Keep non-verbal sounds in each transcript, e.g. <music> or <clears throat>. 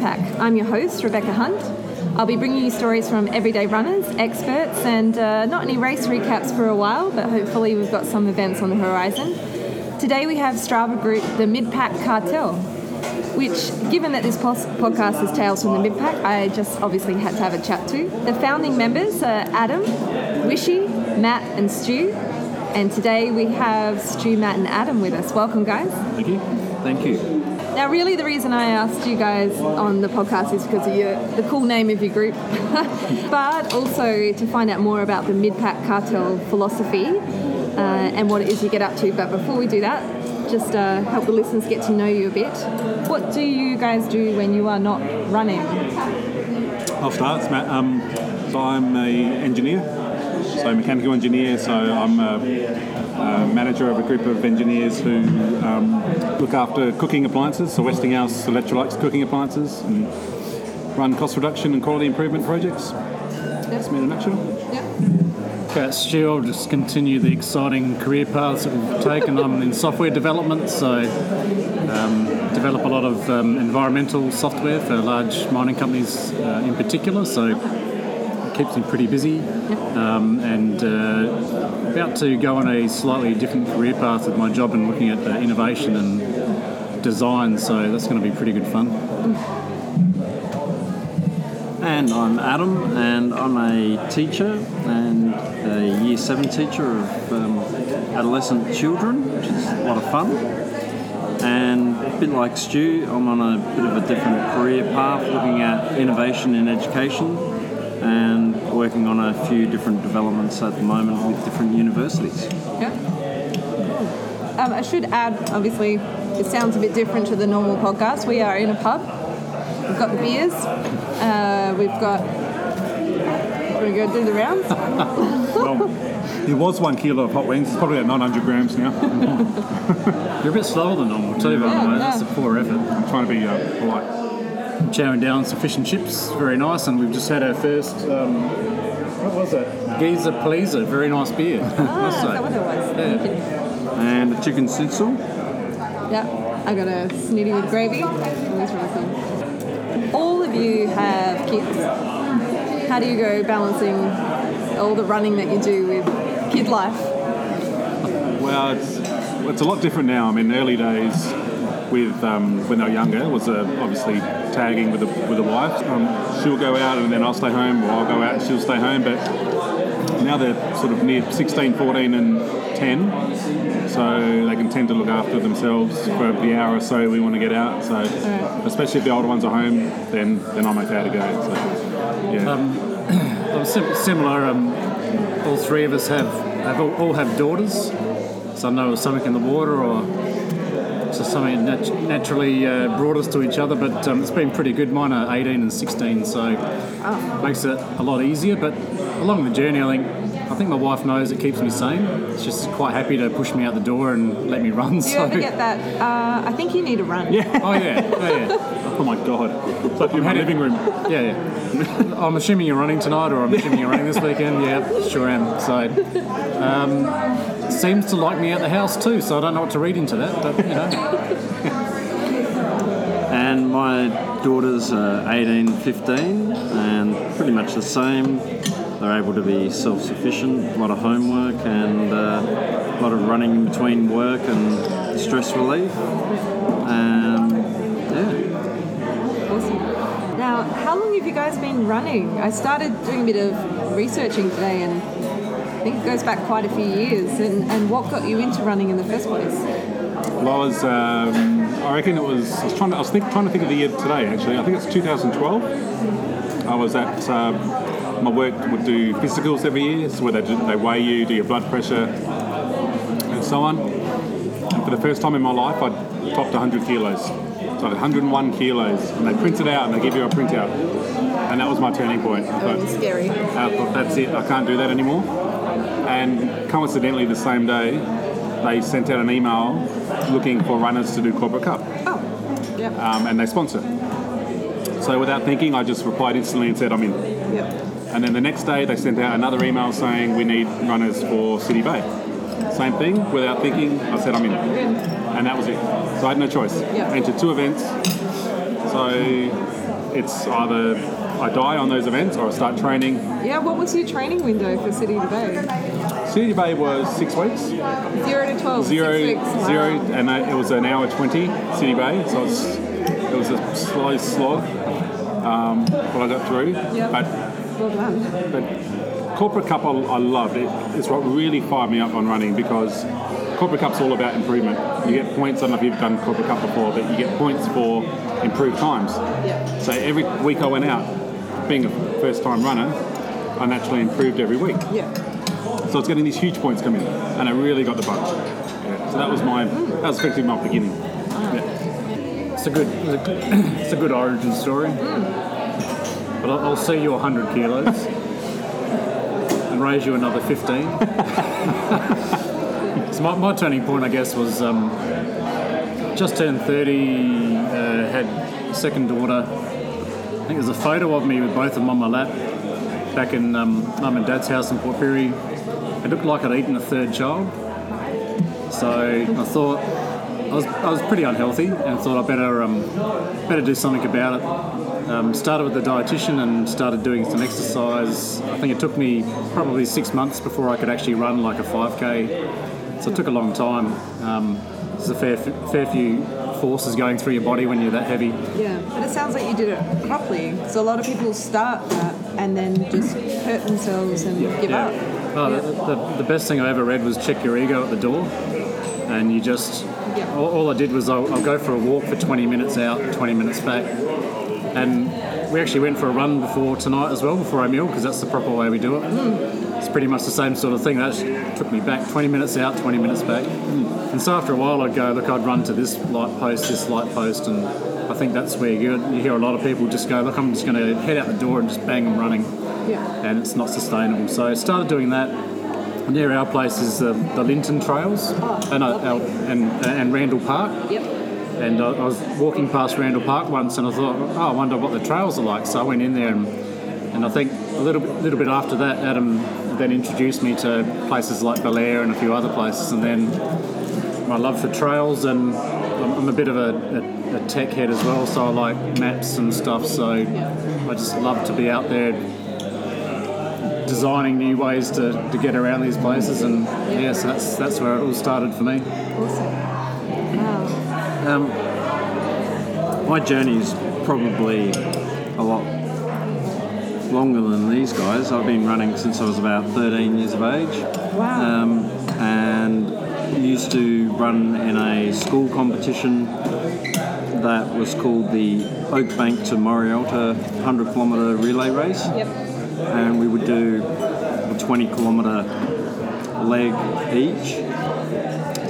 Midpack. I'm your host, Rebecca Hunt. I'll be bringing you stories from everyday runners, experts, and uh, not any race recaps for a while, but hopefully we've got some events on the horizon. Today we have Strava Group, the Midpack Cartel, which, given that this pos- podcast is Tales from the Midpack, I just obviously had to have a chat to. The founding members are Adam, Wishy, Matt, and Stu. And today we have Stu, Matt, and Adam with us. Welcome, guys. Thank you. Thank you. Now, really, the reason I asked you guys on the podcast is because of your, the cool name of your group, <laughs> but also to find out more about the Midpack Cartel philosophy uh, and what it is you get up to. But before we do that, just uh, help the listeners get to know you a bit. What do you guys do when you are not running? I'll start. Matt. Um, so I'm a engineer, so mechanical engineer. So I'm a manager of a group of engineers who um, look after cooking appliances. So Westinghouse Electrolux cooking appliances and run cost reduction and quality improvement projects. That's me in a nutshell. Yep. Okay, Stu, I'll just continue the exciting career paths that we've taken. I'm in software development, so um, develop a lot of um, environmental software for large mining companies uh, in particular. So it keeps me pretty busy. Um, and uh, about to go on a slightly different career path with my job and looking at uh, innovation and design. So that's going to be pretty good fun. And I'm Adam, and I'm a teacher and a year seven teacher of um, adolescent children, which is a lot of fun. And a bit like Stu, I'm on a bit of a different career path, looking at innovation in education and working on a few different developments at the moment with different universities. Yeah. Um, I should add, obviously, it sounds a bit different to the normal podcast. We are in a pub. We've got the beers. Uh, we've got. We're going to do the rounds. Well, there was one kilo of hot wings. It's probably at 900 grams now. <laughs> You're a bit slower than normal too, by Yeah, the way. That's a poor effort. I'm trying to be uh, polite. Chowing down some fish and chips, very nice, and we've just had our first. Um, what was it? Giza Pleaser, very nice beer. Ah, <laughs> must is say. that what it was? Yeah. And a chicken schnitzel. Yeah, I got a snitty with gravy. Always really. All of you have kids. How do you go balancing all the running that you do with kid life? Well, it's, it's a lot different now. I mean, early days with um, when they were younger was uh, obviously tagging with the with the wife. Um, she'll go out and then I'll stay home, or I'll go out and she'll stay home. But now they're sort of near 16, 14, and 10, so they can tend to look after themselves for the hour or so we want to get out. So, especially if the older ones are home, then then I'm okay to go. So, yeah. <coughs> Well, sim- similar. Um, all three of us have, have all, all have daughters. So I know something in the water or just something that nat- naturally uh, brought us to each other. But um, it's been pretty good. Mine are 18 and 16, so makes it a lot easier. But along the journey, I think I think my wife knows it keeps me sane. She's quite happy to push me out the door and let me run. Do you so ever get that? Uh, I think you need to run. Yeah. oh yeah, oh yeah. Oh my god! It's like in my heading- living room. Yeah, yeah. I'm assuming you're running tonight, or I'm assuming you're running this weekend. Yeah, sure am. So, um, seems to like me at the house too. So I don't know what to read into that, but you know. <laughs> And my daughters are 18, 15, and pretty much the same. They're able to be self sufficient, a lot of homework, and uh, a lot of running in between work and stress relief. And yeah, Awesome. Now, how long have you guys been running? I started doing a bit of researching today and I think it goes back quite a few years. And, and what got you into running in the first place? Well, I was, um, I reckon it was, I was trying to, I was think, trying to think of the year today actually. I think it's 2012. I was at, um, my work would do physicals every year, so where they, do, they weigh you, do your blood pressure, and so on. And for the first time in my life, I topped 100 kilos. So 101 kilos, and they print it out and they give you a printout. And that was my turning point. I Oh, thought, scary. I thought, that's it, I can't do that anymore. And coincidentally, the same day, they sent out an email looking for runners to do Corporate Cup, Oh, yeah. um, and they sponsor. So without thinking, I just replied instantly and said, I'm in. Yep. And then the next day, they sent out another email saying, we need runners for City Bay. Same thing, without thinking, I said, I'm in. And that was it. So I had no choice. Yeah. Entered two events, So it's either I die on those events or I start training. Yeah, what was your training window for City to Bay? City Bay was six weeks, Zero to 12, zero, weeks. Wow. and it was an hour twenty City Bay. So it was, it was a slow slog. Um, what I got through, Yep. but Well done. But corporate cup, I, I loved it. It's what really fired me up on running because corporate cup's all about improvement. You get points. I don't know if you've done corporate cup before, but you get points for improved times. Yeah. So every week I went out, being a first-time runner, I naturally improved every week. Yeah. So it's getting these huge points coming in, and I really got the bug. Yeah. So that was my that was effectively my beginning. Yeah. It's a good, it's a good <coughs> origin story. But I'll, I'll see you 100 kilos and raise you another 15. <laughs> so my, my turning point, I guess, was um, just turned 30, uh, had second daughter. I think there's a photo of me with both of them on my lap back in um, mum and dad's house in Port Pirie. It looked like I'd eaten a third child. So I thought I was, I was pretty unhealthy and thought I better um, better do something about it. Um, started with the dietitian and started doing some exercise. I think it took me probably six months before I could actually run like a 5k. So it took a long time. Um, there's a fair fair few forces going through your body when you're that heavy. Yeah, but it sounds like you did it properly. So a lot of people start that and then just hurt themselves and give up. Oh, the, the, the best thing I ever read was check your ego at the door, and you just Yeah. all, all I did was I'll, I'll go for a walk for 20 minutes out, 20 minutes back, and we actually went for a run before tonight as well before I meal because that's the proper way we do it. It's pretty much the same sort of thing. That took me back 20 minutes out, 20 minutes back, and so after a while I'd go look I'd run to this light post, this light post, and I think that's where you you hear a lot of people just go look I'm just going to head out the door and just bang them running Yeah. and it's not sustainable. So I started doing that. Near our place is the, the Linton Trails and, uh, our, and, and Randall Park. Yep. And I, I was walking past Randall Park once and I thought, oh, I wonder what the trails are like. So I went in there and, and I think a little bit, little bit after that, Adam then introduced me to places like Belair and a few other places. And then my love for trails and I'm, I'm a bit of a, a, a tech head as well, so I like maps and stuff. So I just love to be out there designing new ways to, to get around these places. And yes, that's that's where it all started for me. Awesome. Wow. Um, my journey is probably a lot longer than these guys. I've been running since I was about 13 years of age. Wow. Um, and used to run in a school competition that was called the Oakbank to Morialta 100 kilometre relay race. Yep. And we would do a 20 kilometre leg each.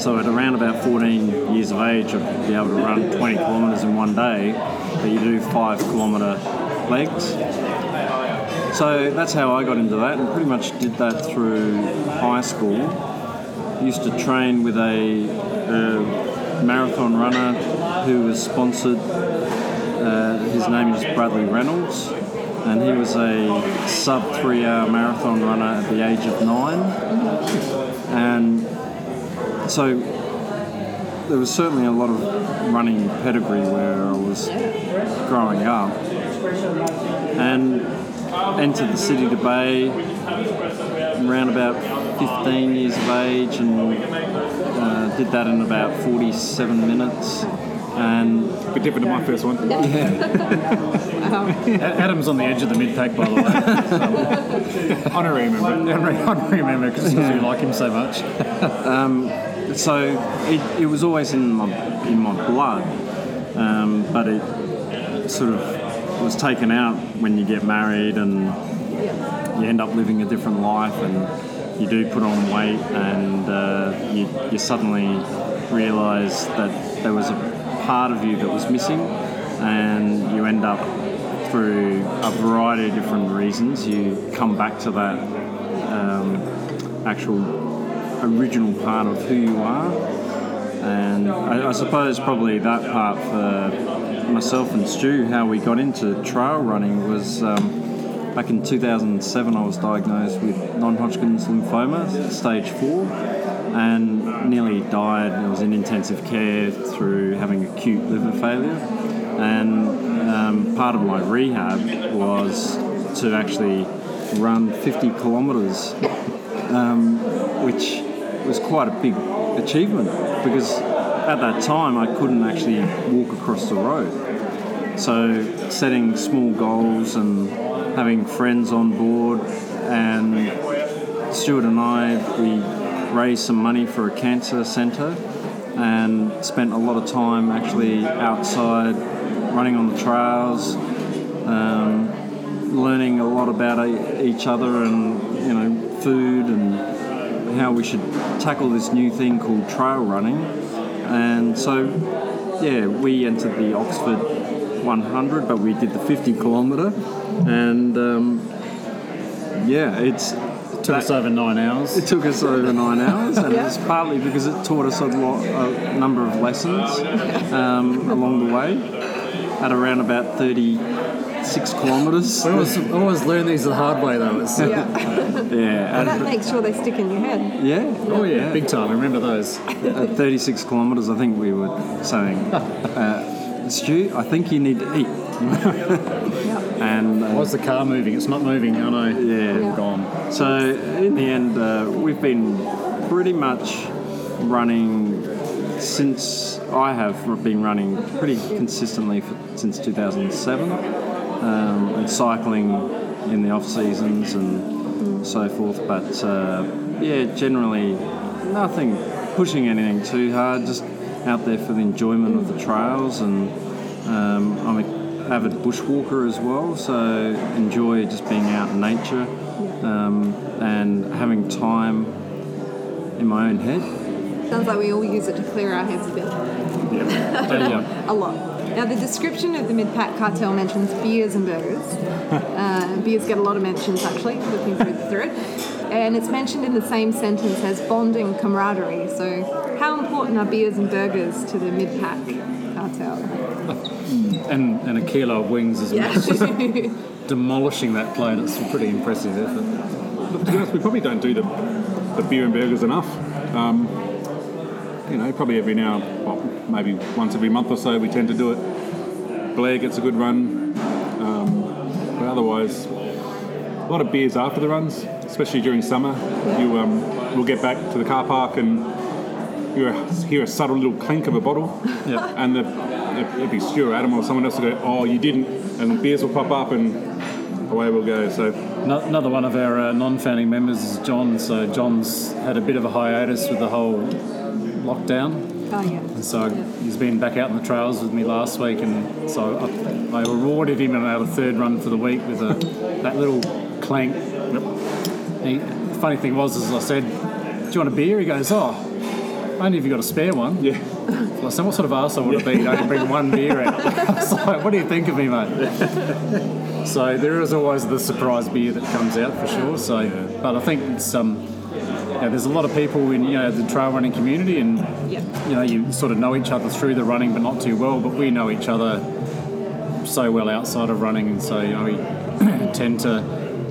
So at around about 14 years of age, I'd be able to run 20 kilometres in one day, but you do five kilometre legs. So that's how I got into that, and pretty much did that through high school. Used to train with a, a marathon runner who was sponsored. Uh, his name is Bradley Reynolds, and he was a sub three hour marathon runner at the age of nine. And so there was certainly a lot of running pedigree where I was growing up. And entered the city to Bay around about 15 years of age and uh, did that in about 47 minutes. And A bit different to my first one. A- <laughs> Adam's on the edge of the mid pack, by the way. <laughs> Honorary member. I don't remember because you like him so much. so it, it was always in my in my blood, um, but it sort of was taken out when you get married and you end up living a different life and you do put on weight and uh, you, you suddenly realise that there was a part of you that was missing and you end up through a variety of different reasons you come back to that um, actual original part of who you are. And I, I suppose probably that part for myself and Stu, how we got into trail running was um, back in 2007. I was diagnosed with non-Hodgkin's lymphoma, stage four, and nearly died. I was in intensive care through having acute liver failure, and part of my rehab was to actually run 50 kilometres, um, which was quite a big achievement because at that time I couldn't actually walk across the road. So setting small goals and having friends on board and Stuart and I we raised some money for a cancer centre and spent a lot of time actually outside running on the trails, um, learning a lot about e- each other and you know food and how we should tackle this new thing called trail running. And so, yeah, we entered the Oxford 100, but we did the 50 kilometre, and um, yeah, it's Took us over nine hours. it took us over nine hours, and it's partly because it taught us a, lot, a number of lessons um, along the way. At around about 36 kilometres. I always, I always learn these the hard way though. It's, Yeah. <laughs> Yeah, that at, makes sure they stick in your head. yeah. oh yeah, big time. I remember those. At 36 kilometres, I think we were saying, <laughs> uh, Stu, I think you need to eat. and uh, Why's the car moving? It's not moving. I know. yeah. Yeah. Gone. So in the end, uh, we've been pretty much running since I have been running pretty consistently for, since 2007, um, and cycling in the off seasons and so forth. But uh, yeah, generally nothing pushing anything too hard. Just out there for the enjoyment of the trails, and um, I'm an avid bushwalker as well, so enjoy just being out in nature um, and having time in my own head. Sounds like we all use it to clear our heads a bit. Yeah. <laughs> A lot. Now, the description of the mid pack cartel mentions beers and burgers. <laughs> uh, beers get a lot of mentions, actually, looking through the thread. And it's mentioned in the same sentence as bonding camaraderie. So, how important are beers and burgers to the mid pack cartel? And and a kilo of wings as well. Yeah. It's <laughs> demolishing that plate. It's a pretty impressive effort. Look, to be honest, we probably don't do the, the beer and burgers enough. Um, you know, probably every now, well, maybe once every month or so, we tend to do it. Blair gets a good run, um, but otherwise, a lot of beers after the runs, especially during summer. You um, will get back to the car park and you hear a subtle little clink of a bottle, Yeah. and the it'd be Stu or Adam or someone else will go, "Oh, you didn't," and beers will pop up and away we'll go. So No- Another one of our uh, non-founding members is John. So John's had a bit of a hiatus with the whole lockdown. Oh, yeah. And so he's been back out in the trails with me last week, and so I, I rewarded him about a third run for the week with a that little clank. He, the funny thing was, as I said, "Do you want a beer?" He goes, "Oh, only if you got a spare one." yeah, I said, "What sort of arsehole would it be? I can bring one beer out." <laughs> I was like, "What do you think of me, mate?" so there is always the surprise beer that comes out for sure. So, but I think it's um, yeah, there's a lot of people in you know the trail running community, and Yeah. you know, you sort of know each other through the running, but not too well. But we know each other so well outside of running, and so you know, we <clears throat> tend to,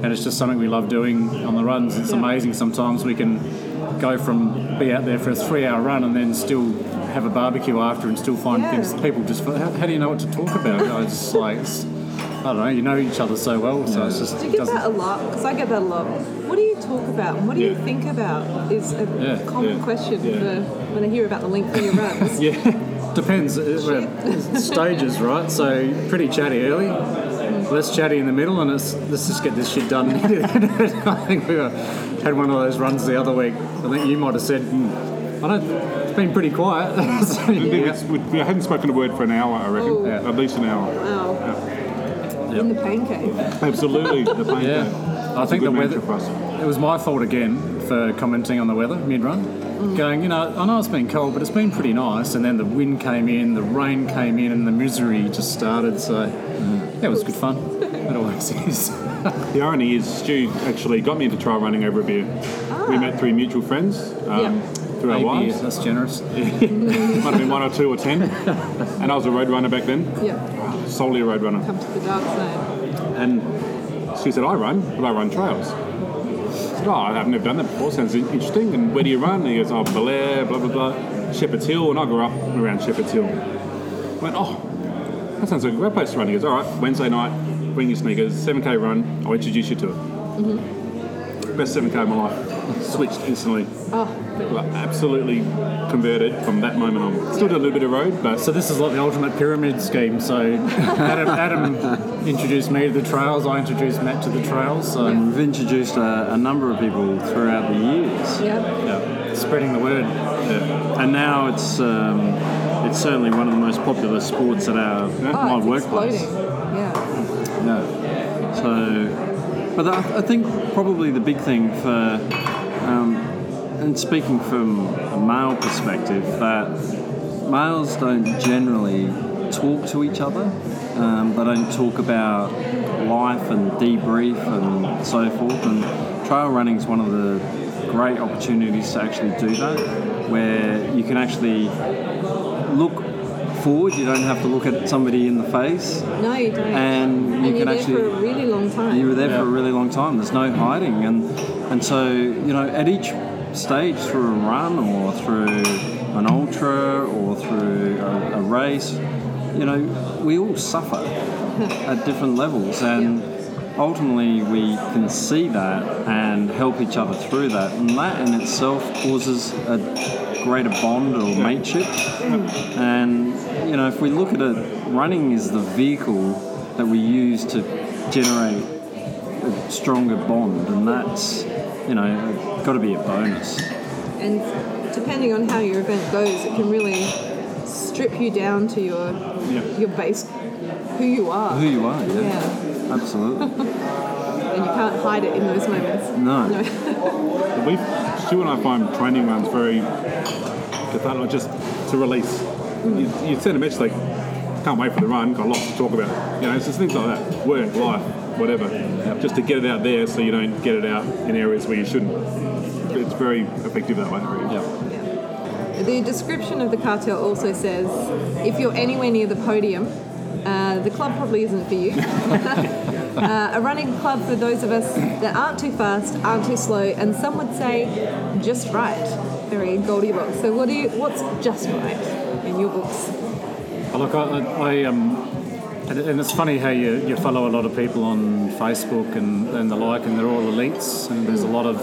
and it's just something we love doing on the runs. It's amazing. Sometimes we can go from be out there for a three-hour run and then still have a barbecue after, and still find Yeah. things. People just, how, how do you know what to talk about? You know, it's just like. It's, I don't know. You know each other so well, so it's just Do you get doesn't- that a lot? Because I get that a lot. What do you talk about? and What do you Yeah. think about? Is a Yeah. common Yeah. question Yeah. for when I hear about the length of your runs. <laughs> yeah. Depends. uh, Stages, right? So pretty chatty early, less chatty in the middle, and it's, let's just get this shit done. <laughs> I think we were, had one of those runs the other week. I think you might have said, "Hmm, I don't. It's been pretty quiet. <laughs> So, yeah. It's- we, we hadn't spoken a word for an hour, I reckon. Oh. At least an hour. Wow. In the pain cave. Absolutely. The pain Yeah. cave. I think the weather. mantra for us. It was my fault again for commenting on the weather mid run. Mm. Going, you know, I know it's been cold, but it's been pretty nice. And then the wind came in, the rain came in, and the misery just started. So, mm. yeah, it was good fun. It always is. The irony is, Stu actually got me into trail running over a beer. We ah. met through mutual friends, um, Yeah. through our Maybe, wives. that's generous. <laughs> Might have been one or two or ten. <laughs> And I was a road runner back then, Yeah. Solely a road runner. Come to the dark side. And she said, I run, but I run trails. I said, oh, I've never done that before. Sounds in- interesting. And where do you run? And he goes, oh, Belair, blah, blah, blah. Shepherd's Hill. And I grew up around Shepherd's Hill. I went, oh, that sounds like a great place to run. He goes, all right, Wednesday night, bring your sneakers, 7k run, I'll introduce you to it. Mm-hmm. Best 7k of my life. Switched instantly. Like, absolutely converted from that moment on. Still did a little bit of road, but So this is like the ultimate pyramid scheme. So Adam, <laughs> Adam introduced me to the trails. I introduced Matt to the trails. So We've introduced a, a number of people throughout the years. Yeah. yeah, spreading the word. Yeah. And now it's um, it's certainly one of the most popular sports at our Oh, my it's workplace. exploding. Yeah. Yeah. So, but I, I think probably the big thing for, um, and speaking from a male perspective, that males don't generally talk to each other. Um, they don't talk about life and debrief and so forth. And trail running is one of the great opportunities to actually do that, where you can actually look forward. You don't have to look at somebody in the face No, you don't. and you and you're can there actually for a really long time. you were there for a really long time. There's no hiding, and and so you know at each stage through a run or through an ultra or through a, a race, you know we all suffer <laughs> at different levels, and ultimately we can see that and help each other through that, and that in itself causes a greater bond or mateship. Mm. And you know, if we look at it, running is the vehicle that we use to generate a stronger bond, and that's you know got to be a bonus. And depending on how your event goes, it can really strip you down to your Yeah. your base, who you are. Who you are, yeah, Yeah. absolutely. <laughs> And you can't hide it in those moments. No, But <laughs> we, Stu and I find training runs very cathartic, just to release. You, you send a message like, can't wait for the run, got lots to talk about. You know, it's just things like that. Work, life, whatever. Just to get it out there so you don't get it out in areas where you shouldn't. It's very effective that way. Really. Yeah. The description of the cartel also says if you're anywhere near the podium, uh, the club probably isn't for you. <laughs> uh, a running club for those of us that aren't too fast, aren't too slow, and some would say just right. Very Goldilocks. So, what do you? What's just right books? Oh, Look, I, I, um, and, it's funny how you, you follow a lot of people on Facebook and, and the like, and they're all elites, and there's a lot of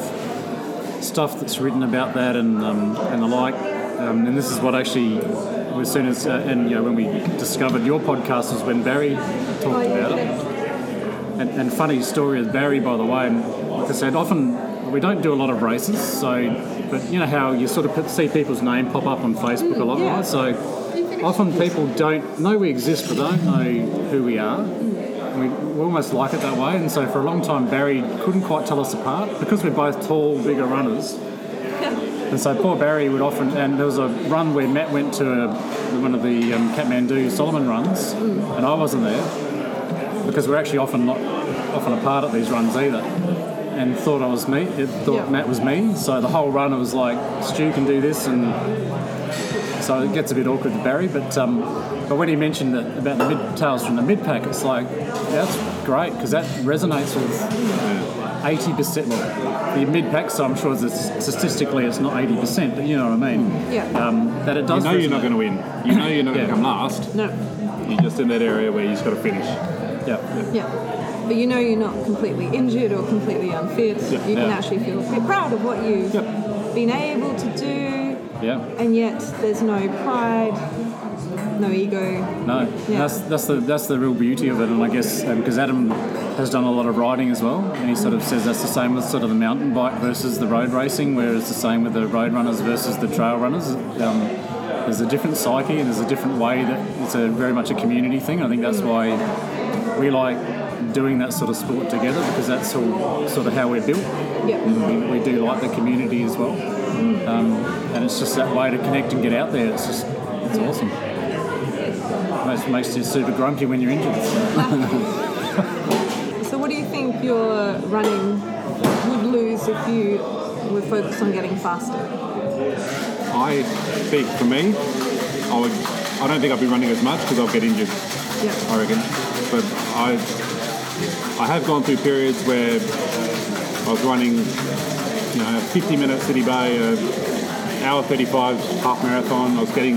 stuff that's written about that and um, and the like. Um, and this is what actually, as soon as uh, and you know when we discovered your podcast was when Barry talked about it. And, and funny story with Barry, by the way. And like I said, often we don't do a lot of races, so but you know how you sort of see people's name pop up on Facebook a lot, yeah. right? So often people don't know we exist, but don't know who we are. And we, we almost like it that way. And so for a long time, Barry couldn't quite tell us apart because we're both tall, bigger runners. <laughs> And so poor Barry would often, and there was a run where Matt went to a, one of the um, Kathmandu Salomon runs, and I wasn't there because we're actually often not often apart at these runs either. And thought I was me, it thought Yeah. Matt was me. So the whole run it was like Stu can do this, and so it gets a bit awkward with Barry. But um, but when he mentioned that about the mid tails from the mid pack, it's like yeah, that's great because that resonates with eighty percent. Well, the mid pack, so I'm sure it's, statistically it's not eighty percent, but you know what I mean. Yeah. Um, that it does You does. know you're not going to win. You know you're not going to come last. No. You're just in that area where you just got to finish. Yeah. Yeah. But you know you're not completely injured or completely unfit. Yeah. You can actually feel proud of what you've been able to do, Yeah. and yet there's no pride, no ego. No, Yeah. that's that's the that's the real beauty of it, and I guess because Adam has done a lot of riding as well, and he sort of says that's the same with sort of the mountain bike versus the road racing, where it's the same with the road runners versus the trail runners. Um, there's a different psyche and there's a different way that it's a very much a community thing. I think that's why we like doing that sort of sport together because that's all sort of how we're built. Yeah. And we, we do like the community as well, um, and it's just that way to connect and get out there. It's just it's awesome. Makes, makes you super grumpy when you're injured. <laughs> So, what do you think your running would lose if you were focused on getting faster? I think for me, I would. I don't think I'd be running as much because I'll get injured. Yeah. I reckon. But I, I have gone through periods where I was running, you know, a 50 minute city bay, a hour 35 half marathon. I was getting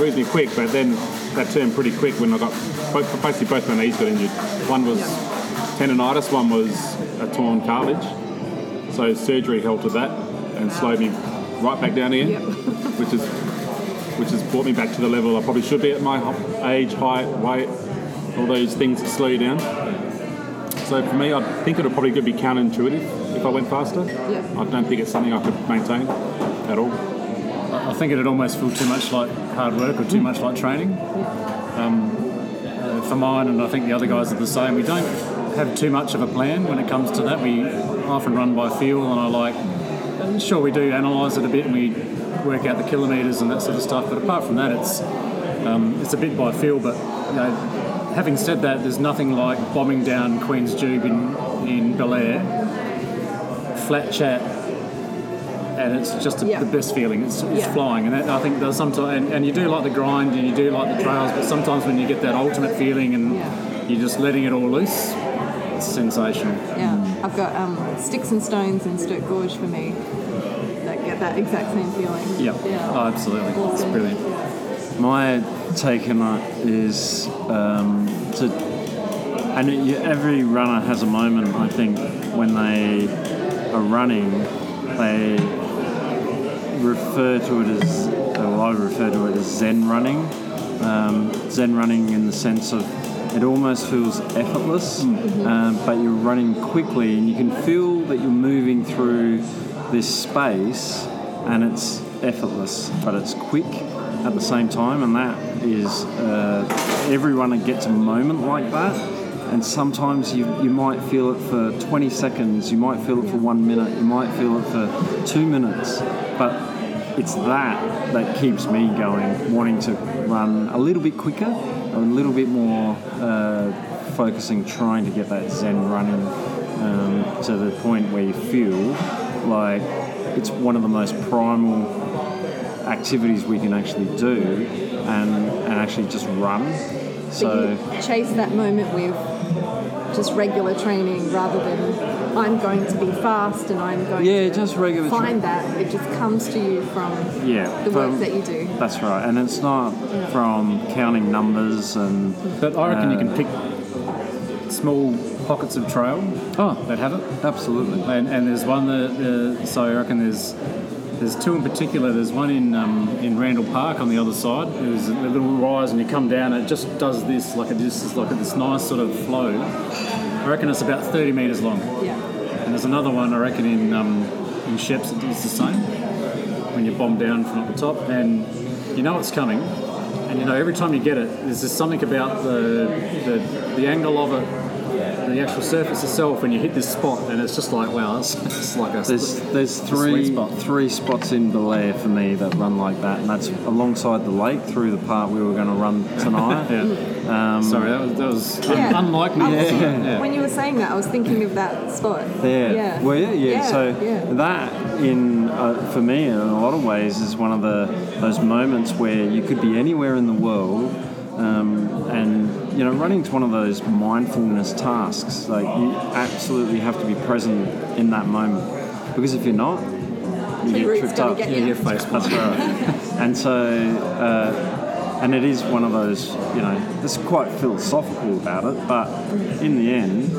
reasonably quick, but then that turned pretty quick when I got both, basically both my knees got injured. One was tendonitis, one was a torn cartilage. So surgery helped with that and slowed me right back down again, Yep. <laughs> which is which has brought me back to the level I probably should be at my age, height, weight, all those things to slow you down. So for me, I think it would probably be counterintuitive if I went faster. Yep. I don't think it's something I could maintain at all. I think it'd almost feel too much like hard work or too much like training. Um, uh, for mine, and I think the other guys are the same. We don't have too much of a plan when it comes to that. We often run by feel, and I like. Sure, we do analyse it a bit, and we work out the kilometres and that sort of stuff. But apart from that, it's um, it's a bit by feel. But you know, having said that, there's nothing like bombing down Queen's Tube in in Belair, flat chat, and it's just a, Yeah. the best feeling. It's, it's Yeah. flying, and that, I think there's sometimes, and, and you do like the grind, and you do like the trails, but sometimes when you get that ultimate feeling and Yeah. you're just letting it all loose, it's sensational. Yeah, I've got um, sticks and stones in Sturt Gorge for me that get that exact same feeling. Yeah, Yeah. oh, absolutely, it's Awesome. brilliant. My take on it is um, to, and it, every runner has a moment. I think when they are running, they refer to it as, well, I refer to it as Zen running. Um, Zen running in the sense of it almost feels effortless, um, but you're running quickly and you can feel that you're moving through this space and it's effortless, but it's quick at the same time, and that is uh, every runner gets a moment like that. And sometimes you, you might feel it for 20 seconds, you might feel it for one minute, you might feel it for two minutes, but it's that that keeps me going, wanting to run a little bit quicker, a little bit more uh, focusing, trying to get that zen running um, to the point where you feel like it's one of the most primal activities we can actually do and, and actually just run. But So, you chase that moment with just regular training rather than I'm going to be fast and I'm going Yeah, to just regular tra- find that. It just comes to you from yeah. the work that you do. That's right. And it's not from counting numbers and. But I reckon you Uh, can pick small pockets of trail Oh, that have it. absolutely. And, and there's one that, uh, so I reckon there's there's two in particular. There's one in um, in Randall Park on the other side. There's a little rise and you come down. And it just does this like it just is like this nice sort of flow. I reckon it's about 30 meters long. Yeah. And there's another one I reckon in um, in Sheps it is the same. When you bomb down from up the top and you know it's coming. And you know every time you get it, there's just something about the the, the angle of it, the actual surface itself when you hit this spot, and it's just like wow, it's, it's like a There's there's three spot. three spots in Belair for me that run like that, and that's alongside the lake through the part we were going to run tonight. <laughs> Yeah. Um, Sorry, that was, that was un- Yeah. unlike me. I was- wasn't it? Yeah. When you were saying that, I was thinking of that spot. Yeah. Yeah. Well, yeah, yeah. Yeah, So yeah. that, in uh, for me, in a lot of ways, is one of the those moments where you could be anywhere in the world, um, and you know, running's one of those mindfulness tasks. Like you absolutely have to be present in that moment, because if you're not, you get tripped up. get Yeah, you. face That's right. <laughs> and so, uh, and it is one of those, you know, it's quite philosophical about it, but in the end,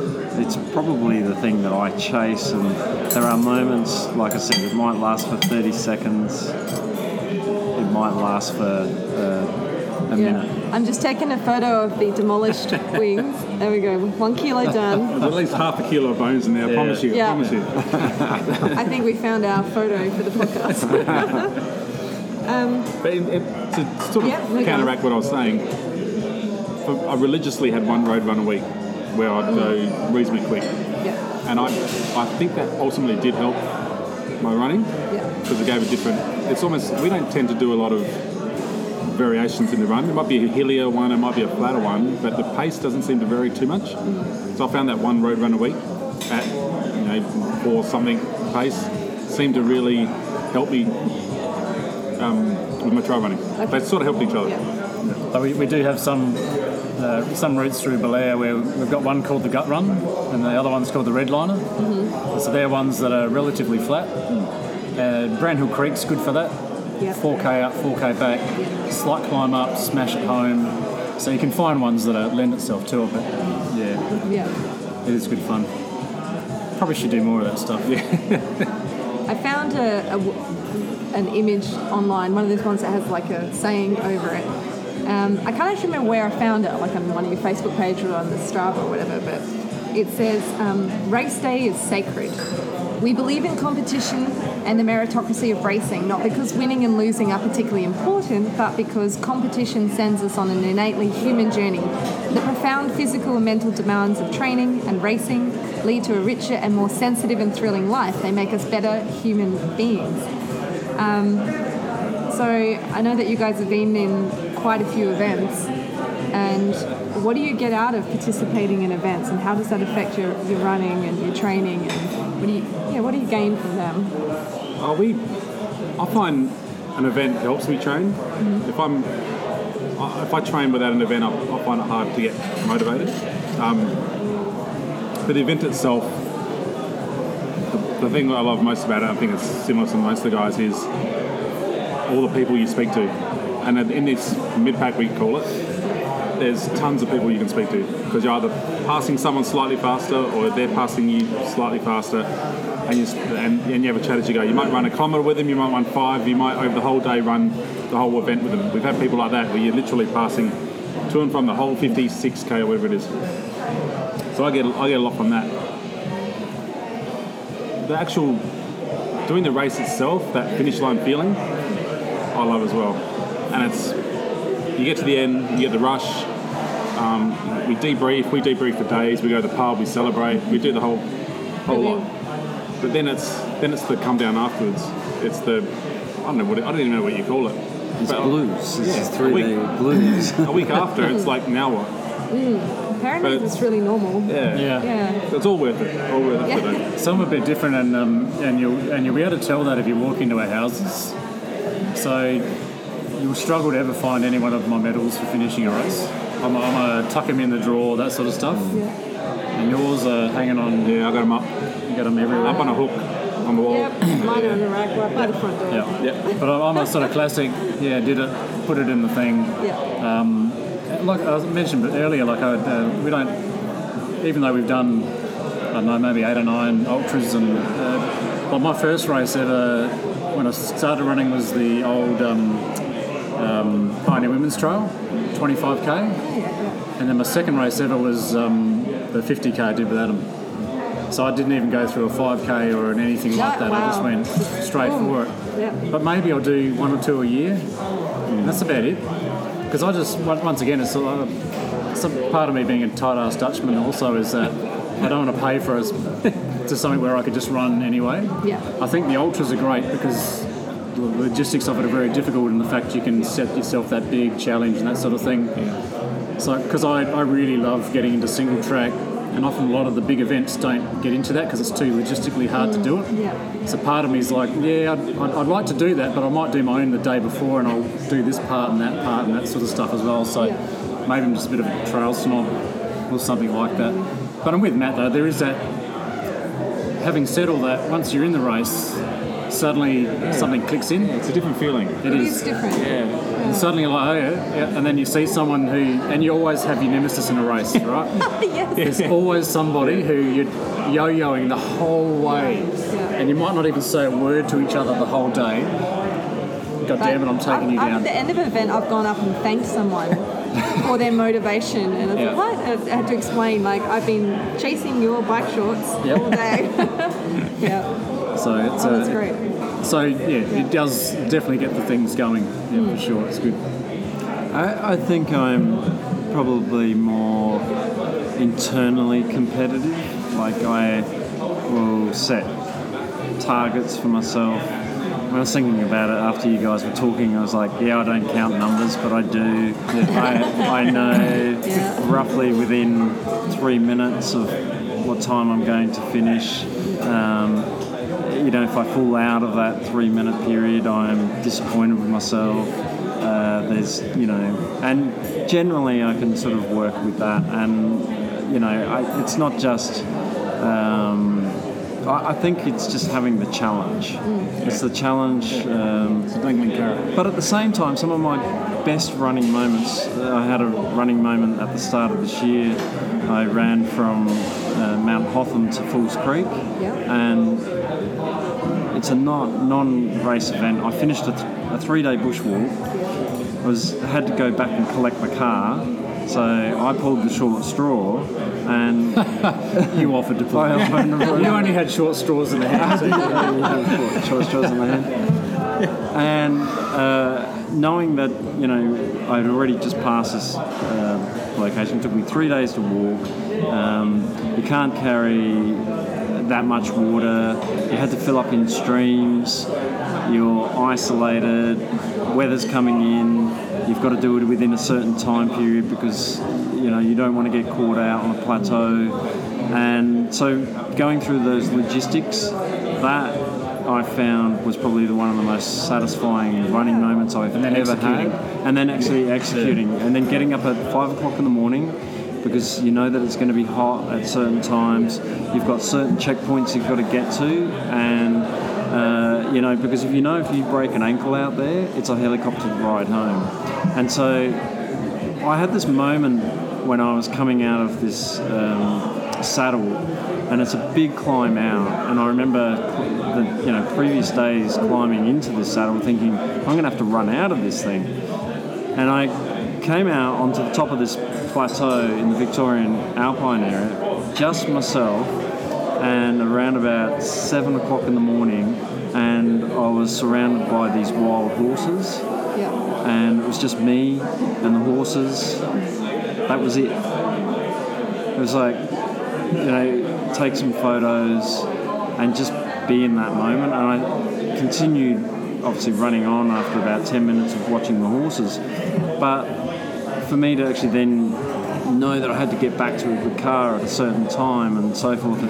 it's probably the thing that I chase. And there are moments, like I said, it might last for 30 seconds, it might last for uh, a minute. Yeah. I'm just taking a photo of the demolished <laughs> wings. There we go. One kilo done. There's at least half a kilo of bones in there, I promise you. I Yeah. promise you. <laughs> I think we found our photo for the podcast. <laughs> Um, but in, in, to sort of Yeah, no, go counteract what I was saying, for- I religiously had one road run a week where I'd go mm. reasonably quick. yeah. And I, I think that ultimately did help my running Yeah. because it gave a different. It's almost we don't tend to do a lot of variations in the run. It might be a hillier one, it might be a flatter one, but the pace doesn't seem to vary too much. So I found that one road run a week at you know four something pace seemed to really help me um, with my trail running. They sort of helped each other. Yeah. But we, we do have some uh, some routes through Belair where we've got one called the Gut Run and the other one's called the Red Liner. So they're ones that are relatively flat. Uh, Brown Hill Creek's good for that. Yep. 4k up, 4k back, slight climb up, smash it home. So you can find ones that are, lend itself to it, but yeah, Yeah. it is good fun. Probably should do more of that stuff. Yeah. <laughs> I found a, a an image online, one of those ones that has like a saying over it. Um, I can't actually remember where I found it, like on one of your Facebook page or on the Strava or whatever, but it says um, race day is sacred. We believe in competition and the meritocracy of racing, not because winning and losing are particularly important, but because competition sends us on an innately human journey. The profound physical and mental demands of training and racing lead to a richer and more sensitive and thrilling life. They make us better human beings. Um, so I know that you guys have been in quite a few events, and what do you get out of participating in events, and how does that affect your, your running and your training, and what do you yeah what do you gain from them? Oh, we. I find an event helps me train. If I'm, I- if I train without an event, I, I find it hard to get motivated. Um, but the event itself, the, the thing that I love most about it, I think it's similar to most of the guys, is all the people you speak to. And in- in this mid pack, we call it, there's tons of people you can speak to because you're either passing someone slightly faster or they're passing you slightly faster, and you and, and you have a chat as you go. You might run a kilometre with them, you might run five, you might over the whole day run the whole event with them. We've had people like that where you're literally passing to and from the whole 56k or whatever it is. So I get I get a lot from that. The actual doing the race itself, that finish line feeling, I love as well. And it's you get to the end, you get the rush. Um, we debrief, we debrief for days. We go to the pub, we celebrate, we do the whole whole lot. But then it's then it's the come down afterwards. It's the I don't know what it, I don't even know what you call it. It's But blues. It's yeah, three we- day blues. <laughs> A week after, it's like now what? Apparently, But- it's really normal. Yeah, Yeah. Yeah. It's all worth it. All worth it. Yeah. them. Some are a bit different, and um, and you'll and you'll be able to tell that if you walk into our houses. So you'll struggle to ever find any one of my medals for finishing a race. I'm a, I'm a tuck 'em in the drawer, that sort of stuff. Yeah. And yours are hanging on. Yeah, I got them up, You got them everywhere. up on a hook on the wall. Yep, mine are on the rack right by the front door. Yeah. Yeah. But I'm a sort of classic. Yeah, did it, put it in the thing. Yeah. like I mentioned earlier, like I, uh, we don't, even though we've done, I don't know, maybe eight or nine ultras, and uh, well, my first race ever when I started running was the old um, um, Pioneer Women's Trail, 25k, and then my second race ever was um, the 50k I did with Adam. So I didn't even go through a 5k or an anything like Yeah, that. I just went straight for it. Yeah. But maybe I'll do one or two a year. That's about it. Because I just once again, it's a, some part of me being a tight ass Dutchman also is that I don't want to pay for us <laughs> to something where I could just run anyway. Yeah. I think the ultras are great because the logistics of it are very difficult, and the fact you can set yourself that big challenge and that sort of thing. So, because I, I really love getting into single track, and often a lot of the big events don't get into that because it's too logistically hard to mm, do it. Yeah. So part of me is like, yeah, I'd, I'd, I'd like to do that, but I might do my own the day before, and I'll do this part and that part and that sort of stuff as well. So maybe I'm just a bit of a trail snob or something like that. But I'm with Matt though. There is that. Having said all that, once you're in the race, suddenly something clicks in. It's a different feeling. It It is. is different. And suddenly you're like, oh yeah, yeah, and then you see someone who, and you always have your nemesis in a race, <laughs> right? yes. There's always somebody who you're yo-yoing the whole way, and you might not even say a word to each other the whole day. God damn it, I'm taking you I've- down. At the end of an event, I've gone up and thanked someone <laughs> for their motivation, and I was Yeah. like, what? I had to explain, like, I've been chasing your bike shorts Yep. all day. <laughs> yeah. So it's Oh, that's uh, great. so yeah, it does definitely get the things going. Yeah, for sure, it's good. I, I think I'm probably more internally competitive. Like I will set targets for myself. When I was thinking about it after you guys were talking, I was like, yeah, I don't count numbers, but I do. I, I know <laughs> Yeah. roughly within three minutes of what time I'm going to finish. Um, you know, if I fall out of that three minute period, I'm disappointed with myself. Uh, there's, you know, and generally I can sort of work with that. And, you know, I, it's not just um, I, I think it's just having the challenge. It's the challenge. Um, It's a dangling carrot. but at the same time, some of my best running moments, I had a running moment at the start of this year. I ran from uh, Mount Hotham to Falls Creek, Yeah. and it's a non, non-race event. I finished a, th- a three-day bushwalk. I was had to go back and collect my car, so I pulled the short straw, and <laughs> You offered to play. The You only had short straws in the hand. so you- choice straws in my hand. <laughs> And uh, knowing that, you know, I'd already just passed this uh, location, it took me three days to walk. Um, you can't carry that much water. You had to fill up in streams. You're isolated. Weather's coming in. You've got to do it within a certain time period because you know you don't want to get caught out on a plateau. And so going through those logistics, that I found was probably the one of the most satisfying running moments I've then ever executing. had. And then actually executing, and then getting up at five o'clock in the morning because you know that it's going to be hot at certain times. You've got certain checkpoints you've got to get to, and uh, you know because if you know if you break an ankle out there, it's a helicopter ride home. And so I had this moment when I was coming out of this um, saddle, and it's a big climb out. And I remember the you know previous days climbing into this saddle, thinking I'm going to have to run out of this thing. And I came out onto the top of this plateau in the Victorian Alpine area, just myself, and around about seven o'clock in the morning, and I was surrounded by these wild horses Yeah. and it was just me and the horses. That was it. It was like, you know, take some photos and just be in that moment. And I continued, obviously, running on after about 10 minutes of watching the horses. But for me to actually then know that I had to get back to the car at a certain time and so forth,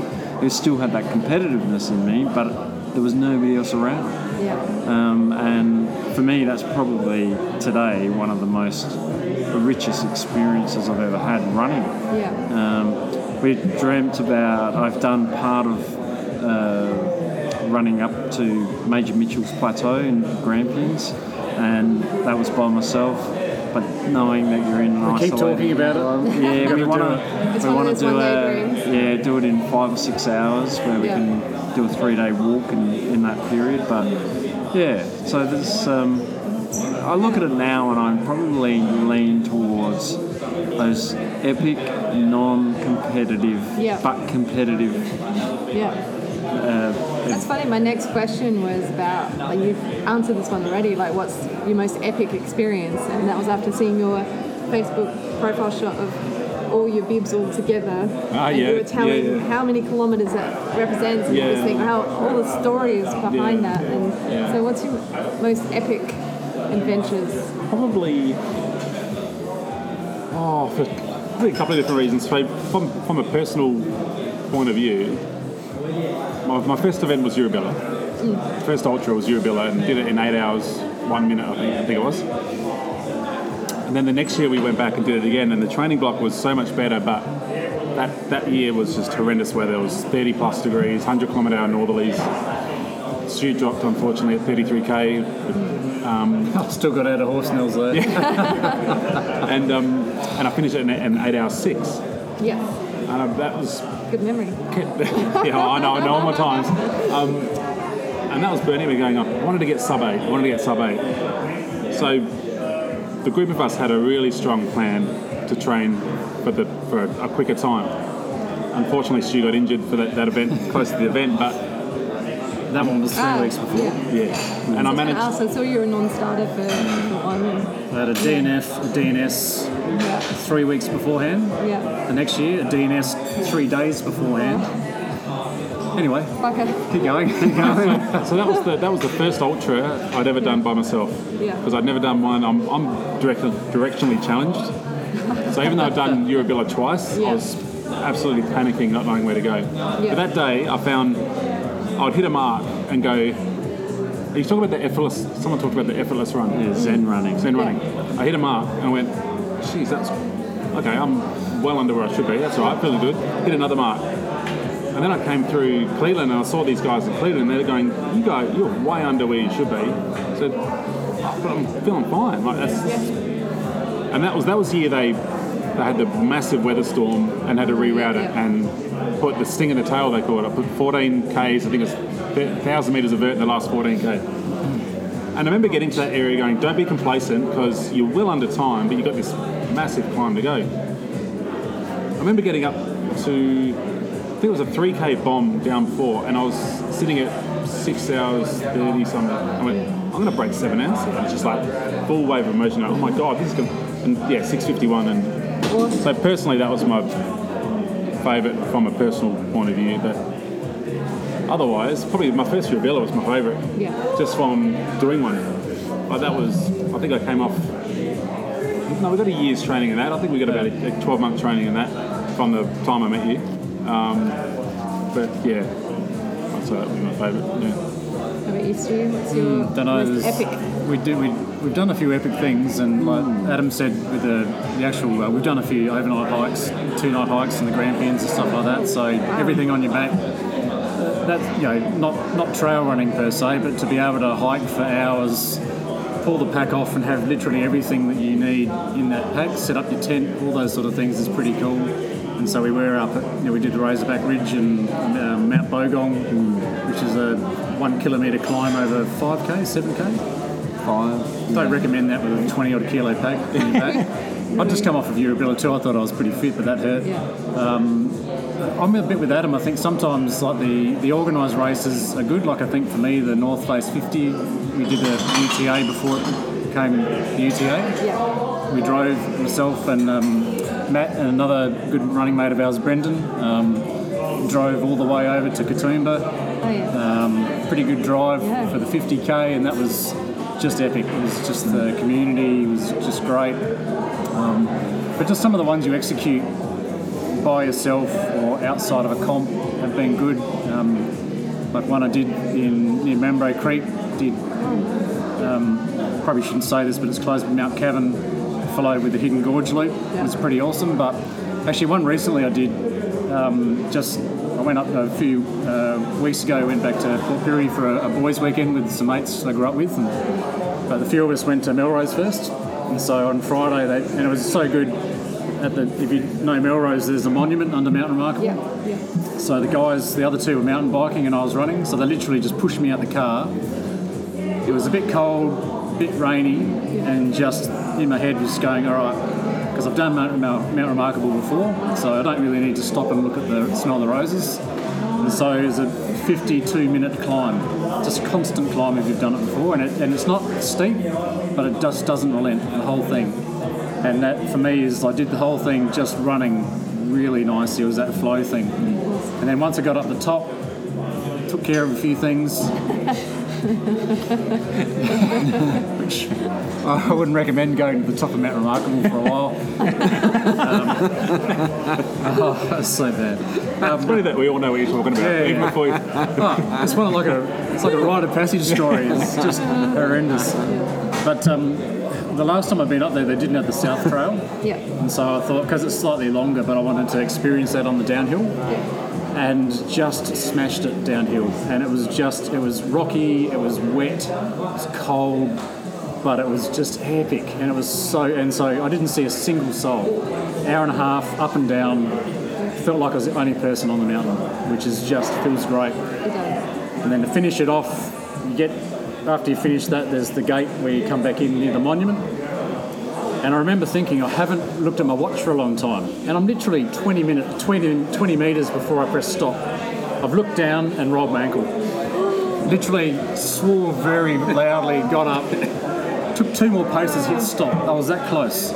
it still had that competitiveness in me, but there was nobody else around. Yeah. Um, and for me, that's probably today one of the most the richest experiences I've ever had running. Yeah. Um, we dreamt about, I've done part of uh, running up to Major Mitchell's Plateau in Grampians, and that was by myself. But knowing that you're in an Keep talking about it. yeah, Gotta we want it. It's to we want to do a yeah do it in five or six hours where we Yeah. can do a three day walk in, in that period. But yeah, so there's um, I look at it now and I'm probably lean towards those epic, non-competitive Yeah. but competitive. Yeah. Uh, That's funny. My next question was about like you've answered this one already. Like, what's your most epic experience? And that was after seeing your Facebook profile shot of all your bibs all together. Ah, and yeah, you were telling yeah, yeah. how many kilometres that represents, and you Yeah. just think how all the stories behind that. And so, what's your most epic adventures? Probably. Oh, for a couple of different reasons. From, from a personal point of view, my, my first event was Yurrebilla. First ultra was Yurrebilla and did it in eight hours, one minute, I think, I think it was. And then the next year we went back and did it again, and the training block was so much better, but that, that year was just horrendous weather. It was 30 plus degrees, 100 kilometre hour northerlies. Shoe dropped, unfortunately, at 33k. <laughs> I've still got out of horse nails there. <laughs> and um, and I finished it in, in eight hours six. Yeah. And uh, that was Good memory. <laughs> yeah, I know, I know all my times. Um, and that was burning me going up. I wanted to get sub eight. I wanted to get sub eight. So the group of us had a really strong plan to train for the for a, a quicker time. Unfortunately, Stu got injured for that, that event, <laughs> close to the event, but That one was three Ah, weeks before. Yeah. yeah. And I managed. Ah, so I saw you were a non-starter for, for one. I had a DNF, a DNS yeah. three weeks beforehand. Yeah. The next year, a DNS three days beforehand. Oh. Anyway, Okay. keep going. <laughs> Keep going. So that was the that was the first ultra I'd ever done by myself. Yeah. Because I'd never done one. I'm, I'm direct, directionally challenged. So even though I've done Yurrebilla twice, Yeah. I was absolutely panicking, not knowing where to go. But that day, I found I would hit a mark and go. Are you talking about the effortless? Someone talked about the effortless run. yeah, Zen running. Zen Yeah. running. I hit a mark and I went, "Jeez, that's okay. I'm well under where I should be. That's all right, feeling good. Hit another mark. And then I came through Cleland and I saw these guys in Cleland. And they're going, "You go, you're way under where you should be." I said, "Oh, "But I'm feeling fine." Like that's, and that was that was the year they they had the massive weather storm and had to reroute it and put the sting in the tail. They called it. I put 14 k's. I think it's 1,000 meters of vert in the last 14 k. And I remember getting to that area going, don't be complacent because you're well under time, but you've got this massive climb to go. I remember getting up to, think it was a 3k bomb down before, and I was sitting at 6 hours 30 something. I went, I'm going to break 7 hours. And it's just like full wave of emotion. Like, oh my God, this is going And yeah, 651. And so personally, that was my favourite from a personal point of view. But otherwise, probably my first Ravella was my favourite Yeah. just from doing one. Like that was, I think I came off. No, we got a year's training in that. I think we got about a, 12 month training in that from the time I met you. Um, but yeah, I'd say that would be my favourite. Yeah. How about you, Stu? What's your Don't know. most there's- epic? We do. We, we've done a few epic things, and like Adam said, with the, the actual, uh, we've done a few overnight hikes, two night hikes, and the Grampians and stuff like that. So everything on your back. uh, That's you know not not trail running per se, but to be able to hike for hours, pull the pack off, and have literally everything that you need in that pack. Set up your tent, all those sort of things is pretty cool. And so we were up at, you know, we did the Razorback Ridge and um, Mount Bogong, which is a one kilometre climb over 5k, 7k. Five. Don't recommend that with a 20 odd kilo pack in your back. <laughs> I'd just come off of Yurrebilla too. I thought I was pretty fit, but that hurt. Yeah. I'm a bit with Adam. I think sometimes like the, the organised races are good. Like I think for me, the North Face 50, we did a UTA before it became the UTA. Yeah. We drove myself and um, Matt and another good running mate of ours, Brendan, um, drove all the way over to Katoomba. Oh, yeah. Um, pretty good drive Yeah. for the 50k, and that was just epic. It was just the community was just great. Um, but just some of the ones you execute by yourself or outside of a comp have been good. Um, like one I did in near Mambray Creek, did um, probably shouldn't say this, but it's close to Mount Cavan, followed with the Hidden Gorge Loop. It was pretty awesome. But actually, one recently I did um, just I went up a few uh, weeks ago. Went back to Port Pirie for a, a boys' weekend with some mates I grew up with, and but the few of us went to Melrose first. And so on Friday, they, and it was so good. At the, if you know Melrose, there's a monument under Mount Remarkable. Yeah. Yeah. So the guys, the other two were mountain biking and I was running. So they literally just pushed me out the car. It was a bit cold, a bit rainy, and just in my head was going, all right, because I've done Mount, Mount, Mount Remarkable before, so I don't really need to stop and look at the smell of the roses. And so it was a 52 minute climb, just constant climb if you've done it before, and, it, and it's not steep, but it just doesn't relent the whole thing. And that for me is I did the whole thing just running really nicely. It was that flow thing. And then once I got up the top, took care of a few things. Which <laughs> I wouldn't recommend going to the top of Mount Remarkable for a while. Um, <laughs> oh, that's so bad. It's funny that we all know what you're talking about, Yeah, even yeah. before you. Oh, it's one of like a it's like a rite of passage story. It's just horrendous. But um, the last time I've been up there, they didn't have the South Trail. Yeah. And so I thought, because it's slightly longer, but I wanted to experience that on the downhill, and just smashed it downhill. And it was just, it was rocky, it was wet, it was cold, but it was just epic. And it was so, and so I didn't see a single soul. Hour and a half, up and down, felt like I was the only person on the mountain, which is just, feels great. And then to finish it off, you get after you finish that, there's the gate where you come back in near the monument. And I remember thinking, I haven't looked at my watch for a long time, and I'm literally 20 minutes, 20, 20 meters before I press stop. I've looked down and rolled my ankle. Literally swore very loudly, got up, took two more paces, hit stop. I was that close.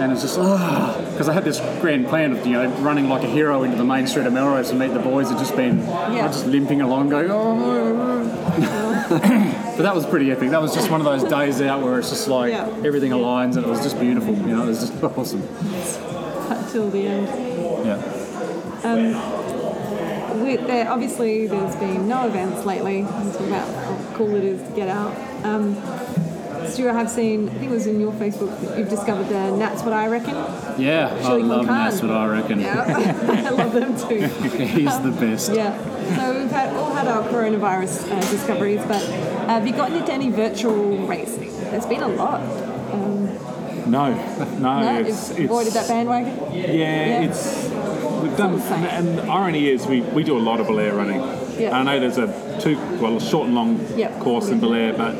And it's just, ah, because I had this grand plan of, you know, running like a hero into the main street of Melrose to meet the boys. Had just been, Yeah. just limping along, going, oh, <laughs> no, no." But that was pretty epic. That was just one of those days out where it's just like Yeah. everything aligns and it was just beautiful. You know, it was just <laughs> awesome. Till the end. Yeah. we, there, obviously, there's been no events lately. We talk about how cool it is to get out. Um, Stu, I have seen, I think it was in your Facebook, that you've discovered the Nats What I Reckon. Yeah, I love carne. Nasrid, I reckon. Yeah, <laughs> <laughs> I love them too. He's the best. Yeah. So we've had, all had our coronavirus uh, discoveries, but have you gotten into any virtual racing? There's been a lot. Um, no, no, No, it's, you've it's avoided that bandwagon. Yeah, it's we've done, the same. and the irony is we, we do a lot of Belair running. Yeah. I know there's a two well a short and long Yep. course in Belair, but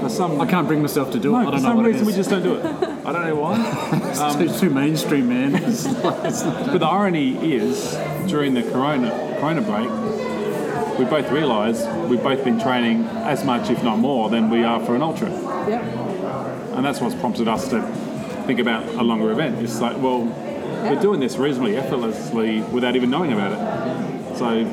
for some I can't bring myself to do no, it. I for don't know some what it reason we just don't do it. I don't know why. <laughs> Um, it's too, too mainstream, man. It's like- it's not- But the irony is, during the Corona Corona break, we both realised we've both been training as much, if not more, than we are for an ultra, Yep. and that's what's prompted us to think about a longer event. It's like, well, we're doing this reasonably effortlessly without even knowing about it. So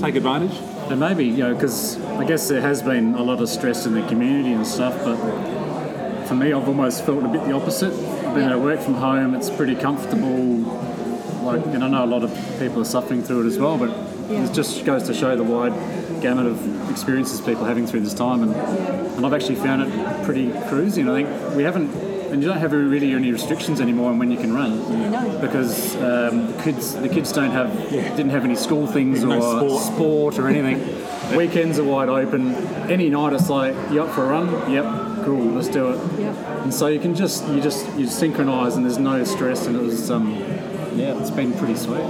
take advantage. And maybe, you know, because I guess there has been a lot of stress in the community and stuff, but for me, I've almost felt a bit the opposite. I've been Yeah. able to work from home, it's pretty comfortable. Like, and I know a lot of people are suffering through it as well, but Yeah. it just goes to show the wide gamut of experiences people are having through this time. And, and I've actually found it pretty cruisy. And I think we haven't, and you don't have really any restrictions anymore on when you can run No. because um, the kids the kids don't have didn't have any school things No or sport. sport or anything. <laughs> Weekends are wide open. Any night it's like, you up for a run? Yep, cool, let's do it. Yep. And so you can just you just you synchronise and there's no stress and it was um, yeah, it's been pretty sweet.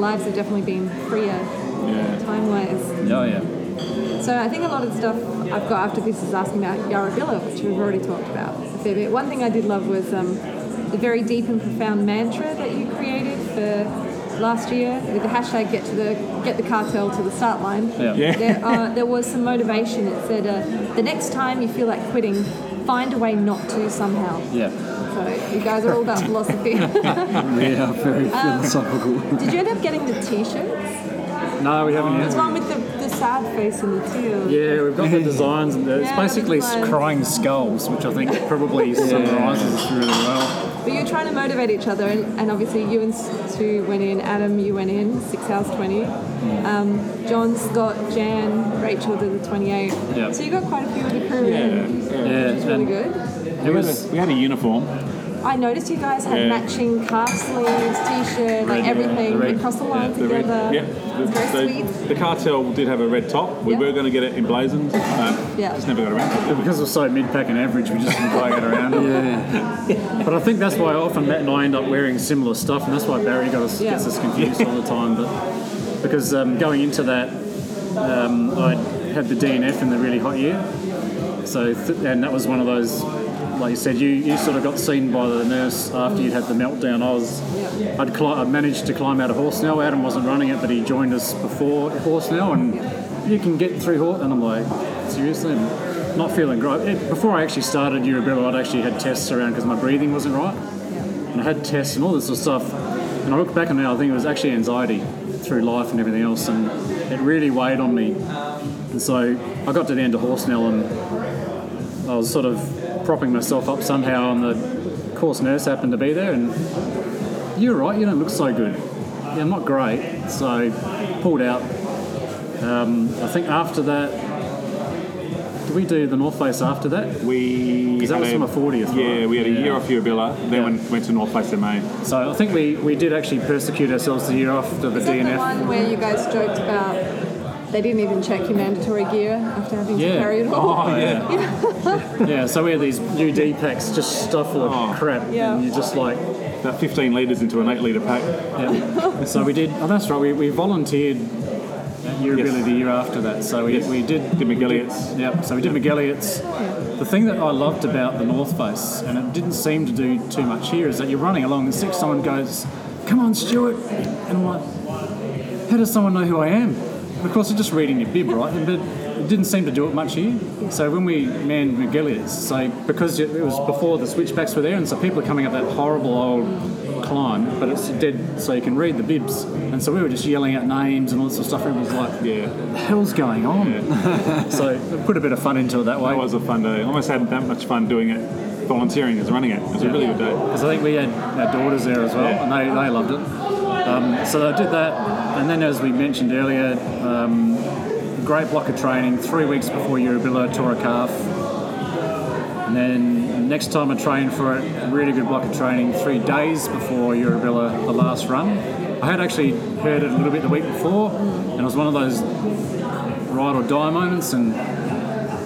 Yeah, our lives have definitely been freer Yeah. time wise. Oh yeah. So I think a lot of the stuff I've got after this is asking about Yurrebilla, which we've already talked about a fair bit. One thing I did love was um, the very deep and profound mantra that you created for last year with the hashtag get to the get the cartel to the start line. Yeah. Yeah. There, uh, there was some motivation. It said, uh, the next time you feel like quitting, find a way not to somehow. Yeah. So you guys are all about philosophy. <laughs> Yeah, very Um, philosophical. Did you end up getting the t-shirts? No, we haven't There's yet. one with the, the sad face and the tear. Yeah, we've got the designs and the, it's Yeah, the basically designs. crying skulls, which I think probably <laughs> summarises really well. But you're trying to motivate each other, and, and obviously you and Stu went in, Adam, you went in, 6 hours 20. Um, John, Scott, Jan, Rachel did the 28. Yeah. So you got quite a few of the crew Yeah, in, yeah. Yeah, which is really and good. It We had, was a, we had a uniform. I noticed you guys had Yeah. matching calf sleeves, t-shirt, like Red, everything. the red- across the line The red, together. yeah. It's very The, sweet. the, the cartel did have a red top. We Yeah. were going to get it emblazoned, but Yeah. just never got around to it. because we're so mid-pack and average, we just didn't quite get around it. <laughs> Yeah. But I think that's why often Matt and I end up wearing similar stuff, and that's why Barry got us, Yeah. gets us confused all the time. But because um, going into that, um, I had the DNF in the really hot year, so th- and that was one of those. Like you said, you, you sort of got seen by the nurse after you'd had the meltdown. I was, I'd, cli- I'd managed to climb out of Horsnell. Adam wasn't running it, but he joined us before Horsnell, and you can get through Horse. And I'm like, seriously, I'm not feeling great. It, before I actually started Yurrebilla, I'd actually had tests around because my breathing wasn't right, and I had tests and all this sort of stuff. And I look back on it I think it was actually anxiety through life and everything else, and it really weighed on me. And so I got to the end of Horsenell and I was sort of propping myself up somehow, and the course nurse happened to be there, and you're right, you don't look so good. Yeah, I'm not great, so pulled out. Um, I think after that, did we do the North Face after that? We 'Cause that had was a- my 40th, Yeah, right? we had a Yeah. year off Yurrebilla, then Yeah. went, went to North Face in May. So I think we, we did actually persecute ourselves the year after the Is that the one where you guys joked about they didn't even check your mandatory gear after having Yeah. to carry it all? Oh, <laughs> yeah. Yeah, so we had these new D packs just stuffed full of Oh. crap, Yeah. and you're just like, About 15 litres into an 8 litre pack. Yeah. so we did. Oh, that's right. We, we volunteered at Yurrebilla Yes. the year after that. So we, Yes. we did Did McGilliott's. Yep. So we did McGilliott's. The thing that I loved about the North Face, and it didn't seem to do too much here, is that you're running along and six someone goes, "Come on, Stuart," and I'm like, "How does someone know who I am?" Of course, they're just reading your bib, right? But it didn't seem to do it much here. So when we manned McGilliott's, so because it was before the switchbacks were there, and so people are coming up that horrible old climb, but it's dead, so you can read the bibs. And so we were just yelling out names and all this sort of stuff. Everyone's like, Yeah. "What the hell's going on?" <laughs> so it put a bit of fun into it that way. It was a fun day. Almost had that much fun doing it, volunteering as running it. It was a really good day. Because I think we had our daughters there as well, Yeah. and they, they loved it. Um, so I did that, and then as we mentioned earlier, um, great block of training, three weeks before Yurrebilla, tore a calf. And then next time I trained for it, really good block of training three days before Yurrebilla, the last run. I had actually heard it a little bit the week before, and it was one of those ride or die moments, and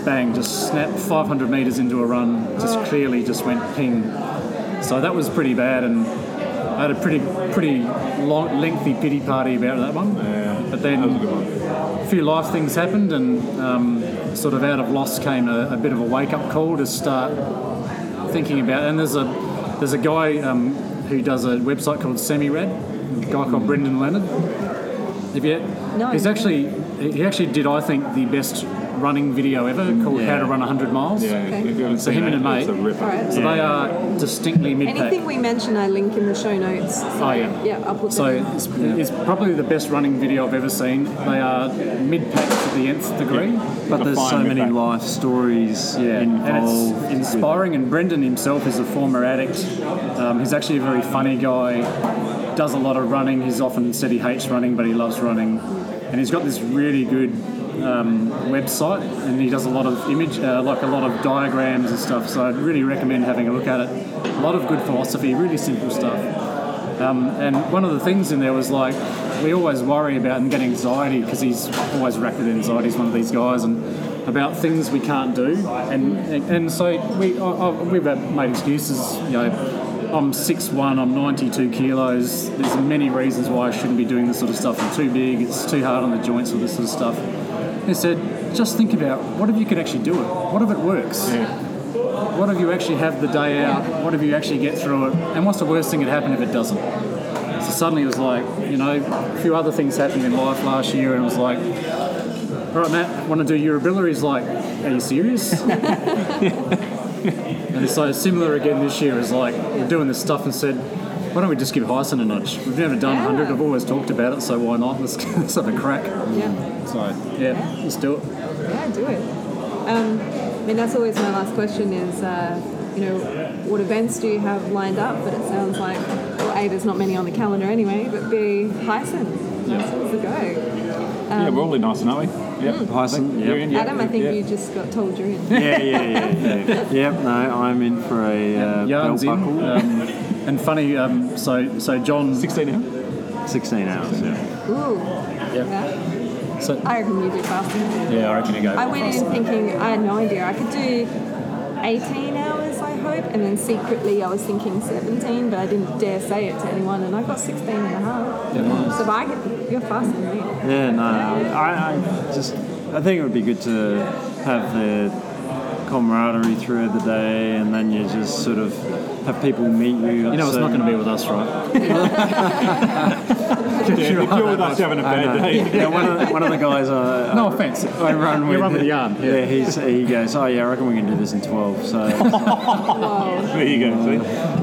bang, just snapped 500 metres into a run, just clearly just went ping. So that was pretty bad, and I had a pretty pretty long, lengthy pity party about that one. Yeah, But then that was a good one. a few life things happened, and um, sort of out of loss came a, a bit of a wake up call to start thinking about. And there's a there's a guy um, who does a website called SemiRad, a guy called Brendan Leonard. Have you? No. He's actually he actually did I think the best running video ever called How to Run 100 Miles. Yeah, Okay. if you haven't So seen him and it, a it's a mate. ripper. Alright. So they are distinctly mid Anything we mention, I link in the show notes. So, Oh, yeah. Yeah, I'll put So them in. it's, it's probably the best running video I've ever seen. They are mid pack to the nth degree. But there's so mid many life stories Yeah, and it's inspiring. And Brendan himself is a former addict. Um, he's actually a very funny guy. Does a lot of running. He's often said he hates running, but he loves running. And he's got this really good um, website, and he does a lot of image, uh, like a lot of diagrams and stuff. So I'd really recommend having a look at it. A lot of good philosophy, really simple stuff. Um, and one of the things in there was like, we always worry about and get anxiety because he's always racked with anxiety. He's one of these guys, and about things we can't do. And and, and so we we've made excuses. You know, I'm 6'1", I'm 92 kilos. There's many reasons why I shouldn't be doing this sort of stuff. I'm too big. It's too hard on the joints with this sort of stuff. He said, just think about what if you could actually do it? What if it works? What if you actually have the day out? What if you actually get through it? And what's the worst thing that happened if it doesn't? So suddenly it was like, you know, a few other things happened in life last year, and it was like, all right, Matt, want to do Yurrebilla? He's like, are you serious? <laughs> and so similar again this year is like, we're doing this stuff and said, why don't we just give Heysen a nudge? We've never done Yeah. 100, I've always talked about it, so why not? Let's, <laughs> let's have a crack. Yeah, So, yeah, let's do it. yeah, do it. Um, I mean, that's always my last question is, uh, you know, what events do you have lined up? But it sounds like, well, A, there's not many on the calendar anyway, but B, Heysen. Heysen's the go. yeah, we're all in nice, aren't we? Yep. Heysen, You're yep. in, yeah, Adam, I think yeah. you just got told you're in. Yeah, yeah, yeah, yeah. <laughs> yep, no, I'm in for a uh, belt buckle. Um, and funny, um, so so John, 16 now? 16 hours, yeah. Ooh. Yep. Yeah. so, I reckon you do faster. yeah, I reckon you go. I went in thinking, I had no idea. I could do 18 hours, I hope, and then secretly I was thinking 17, but I didn't dare say it to anyone, and I got 16 and a half. Yeah, nice. So I get, you're faster than me. Yeah, no, I, I just, I think it would be good to have the camaraderie through the day, and then you just sort of have people meet you. You know, it's not going to be with us, right? <laughs> Yeah, if you're with us having a bad day, Yeah, one of the, one of the guys uh, No offence. I run You with. run with the yarn, yeah. Yeah, he's, he goes, oh yeah, I reckon we can do this in 12. So, Whoa. <laughs> there you go. See?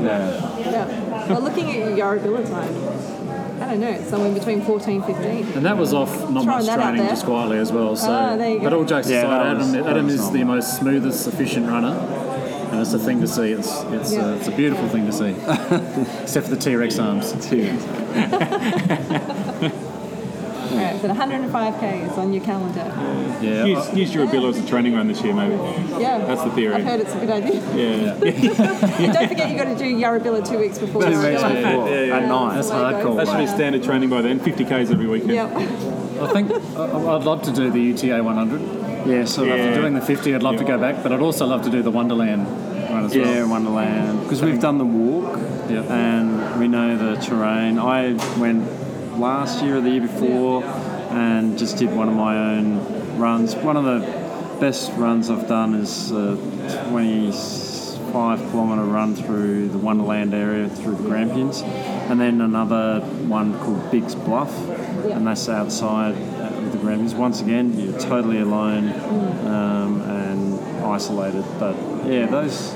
yeah. Yeah. Well, looking at your Yurrebilla time, I don't know, it's somewhere between 14 15. And that was off not Throwing much training, just quietly as well. So, Ah, there you go. but all jokes Yeah, aside, was- Adam, Adam is the most smoothest, efficient runner, and it's a thing to see. It's it's Yeah. uh, it's a beautiful thing to see, <laughs> except for the T Rex arms. <laughs> All right, but 105k is on your calendar. Yeah, Use, use your Abila as a training run this year, maybe. Yeah. That's the theory. I've heard it's a good idea. Yeah. <laughs> And don't forget, you've got to do Yurrebilla two weeks before Two weeks before, yeah, yeah. at night. That's the hardcore. That should be standard training by then. 50k's every weekend. Yep. I think I- I'd love to do the UTA 100. Yeah, sort Yeah. of. Doing the 50, I'd love to go back, but I'd also love to do the Wonderland run as Yeah, well. Wonderland. Because we've done the walk Yeah. and we know the terrain. I went last year or the year before and just did one of my own runs. One of the best runs I've done is a 25 kilometre run through the Wonderland area through the Grampians. And then another one called Briggs Bluff, and that's outside of the Grampians. Once again, you're totally alone um, and isolated. But yeah, those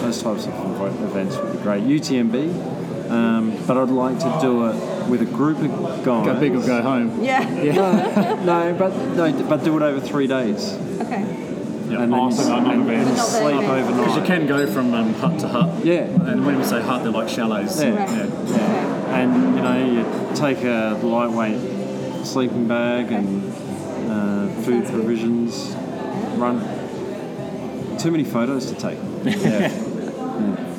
those types of events would be great. UTMB, um, but I'd like to do it with a group of guys. Go big or go home. Yeah. <laughs> No, but no, but do it over three days, Okay. and then Oh, so s- not- not and, events. not the sleep events. Because you can go from um, hut to hut. Yeah. And when we say hut, they're like chalets. Yeah. Right. Yeah. Yeah. And you know, you take a lightweight sleeping bag and uh, food provisions. Run. Too many photos to take. Yeah. <laughs>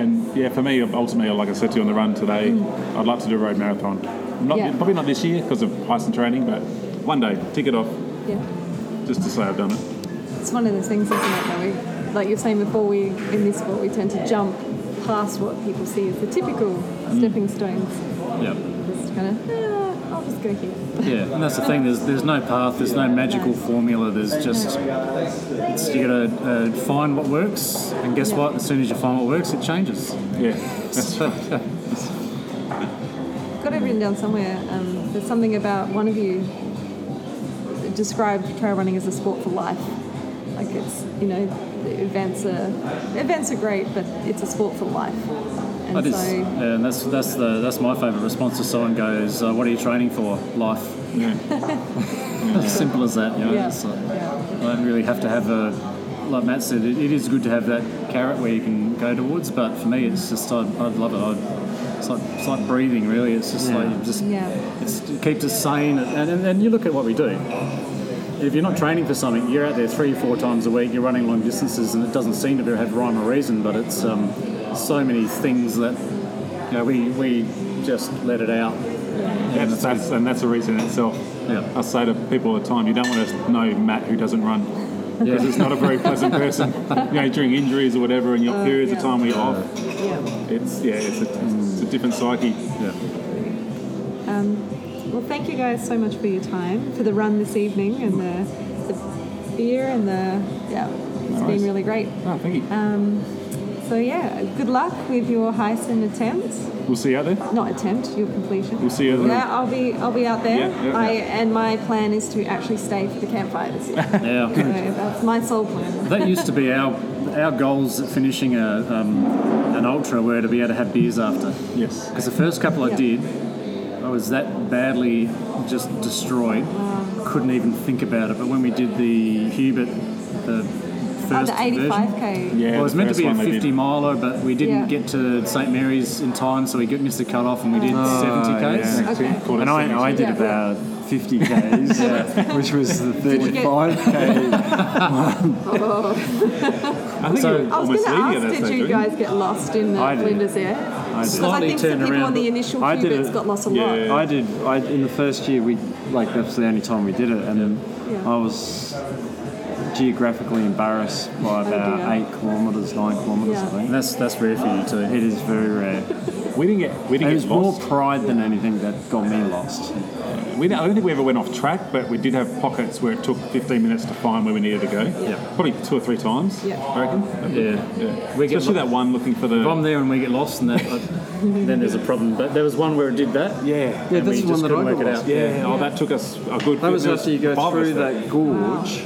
And yeah, for me, ultimately, like I said to you on the run today, I'd like to do a road marathon. Not, Yeah. Probably not this year because of Python training, but one day, tick it off Yeah. just to say I've done it. It's one of those things, isn't it? That we, like you're saying before, we in this sport we tend to jump past what people see as the typical mm. stepping stones. Yeah. Just kind of, I'll just go here. Yeah, and that's the thing. There's there's no path. There's no magical formula. There's just it's, you got to uh, find what works, and guess what? As soon as you find what works, it changes. Yeah. <laughs> Got it written down somewhere. Um, there's something about one of you described trail running as a sport for life. Like it's, you know, the events are events are great, but it's a sport for life. And That is, so, yeah, and that's that's the that's my favourite response to someone goes, uh, "What are you training for? Life." <laughs> as simple as that. You know, Yeah. Like, yeah. I don't really have to have a. Like Matt said, it, it is good to have that carrot where you can go towards. But for me, it's just I'd, I'd love it. I'd, it's like it's like breathing, really. It's just like you just Yeah. it's, it keeps us sane. And, and, and you look at what we do. If you're not training for something, you're out there three, four times a week. You're running long distances, and it doesn't seem to have rhyme or reason. But it's um, so many things that you know we we just let it out. That's, that's, and that's a reason in itself. Yeah. I say to people all the time, you don't want to know Matt who doesn't run. Because he's not a very pleasant person. You know, during injuries or whatever, and your periods yeah. of time where you're off, Yeah. it's yeah, it's a, it's a different psyche. Yeah. Well, thank you guys so much for your time, for the run this evening, and the, the beer and the yeah, it's Nice. been really great. Oh, thank you. Um, so yeah, good luck with your Heysen attempt. we'll see you out there. Not attempt, your completion. We'll see you out there. Yeah, I'll be I'll be out there. Yeah, yeah, I yeah. and my plan is to actually stay for the campfire this year. <laughs> Yeah. so that's my sole plan. That used to be our our goals at finishing a um, an ultra were to be able to have beers after. Yes. Because the first couple I Yeah. did, I was that badly just destroyed, wow. couldn't even think about it. But when we did the Hubert, the Oh, first the version, 85k. Yeah. well, it was meant to be a one they did. 50 miler, but we didn't Yeah. get to St Mary's in time, so we missed the cut off and we did 70 k's. Yeah, Okay. And I. I did Yeah. about 50 k's, <laughs> which was the Did you get- 35k. <laughs> I think So- I was going to ask, did stage. you weren't guys get lost in the I did. Flinders Air? I did. Because I Slightly think some people around, on the but initial I did Huberts it- got lost a Yeah. lot. I did. I in the first year we like that's the only time we did it, and Yeah. I was geographically embarrassed by about dear. eight kilometres, nine kilometres. Yeah. I And think that's that's rare for you too. it is very rare. We didn't get we It didn't was get more lost. pride than anything that got me lost. We didn't, I don't think we ever went off track, but we did have pockets where it took 15 minutes to find where we needed to go. Yeah. Probably two or three times. Yeah. I reckon. Yeah. Yeah. We get Especially lo- that one looking for the. If I'm there and we get lost, and that, <laughs> then there's a problem. But there was one where it did that. yeah. Yeah, and that's we the just one that I work got lost. out. Yeah. Oh, that took us a good. That was after you go five of through there. that gorge.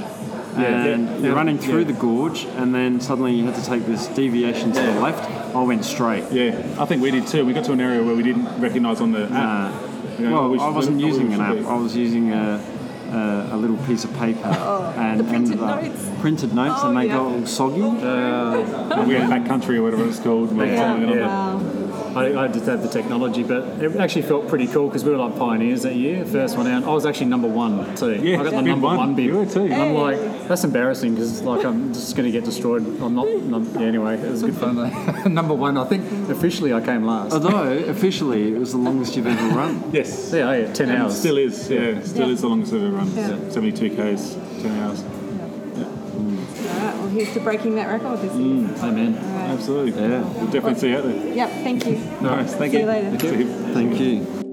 Yeah, and yeah, you're yeah, running through yeah. the gorge, and then suddenly you had to take this deviation to the left. I went straight. Yeah, I think we did too. We got to an area where we didn't recognise on the app. Uh, You know, well, we I wasn't we using an app. be. I was using a, a, a little piece of paper <laughs> and, the printed and, uh, notes. printed notes, Oh, and they yeah. got all soggy. And we had backcountry or whatever it's called. We were Yeah. following it on the- Wow. I, I did have the technology, but it actually felt pretty cool because we were like pioneers that year. First one out, I was actually number one too. Yeah, I got the bib number one. one bib. You were too. And I'm like, that's embarrassing because like I'm just going to get destroyed. I'm not. num- yeah, anyway, it was good fun though. <laughs> number one. I think officially I came last. Although officially it was the longest you've ever run. Yes. yeah, yeah, ten And hours. Still is, yeah. Still Yeah. is the longest I've ever run. Yeah. 72 Ks, 10 hours. All right, well, here's to breaking that record this year. Mm, amen. Absolutely. Yeah. We'll definitely see you out there. Yep, thank you. Nice, thank See you. you later. See you. Thank you.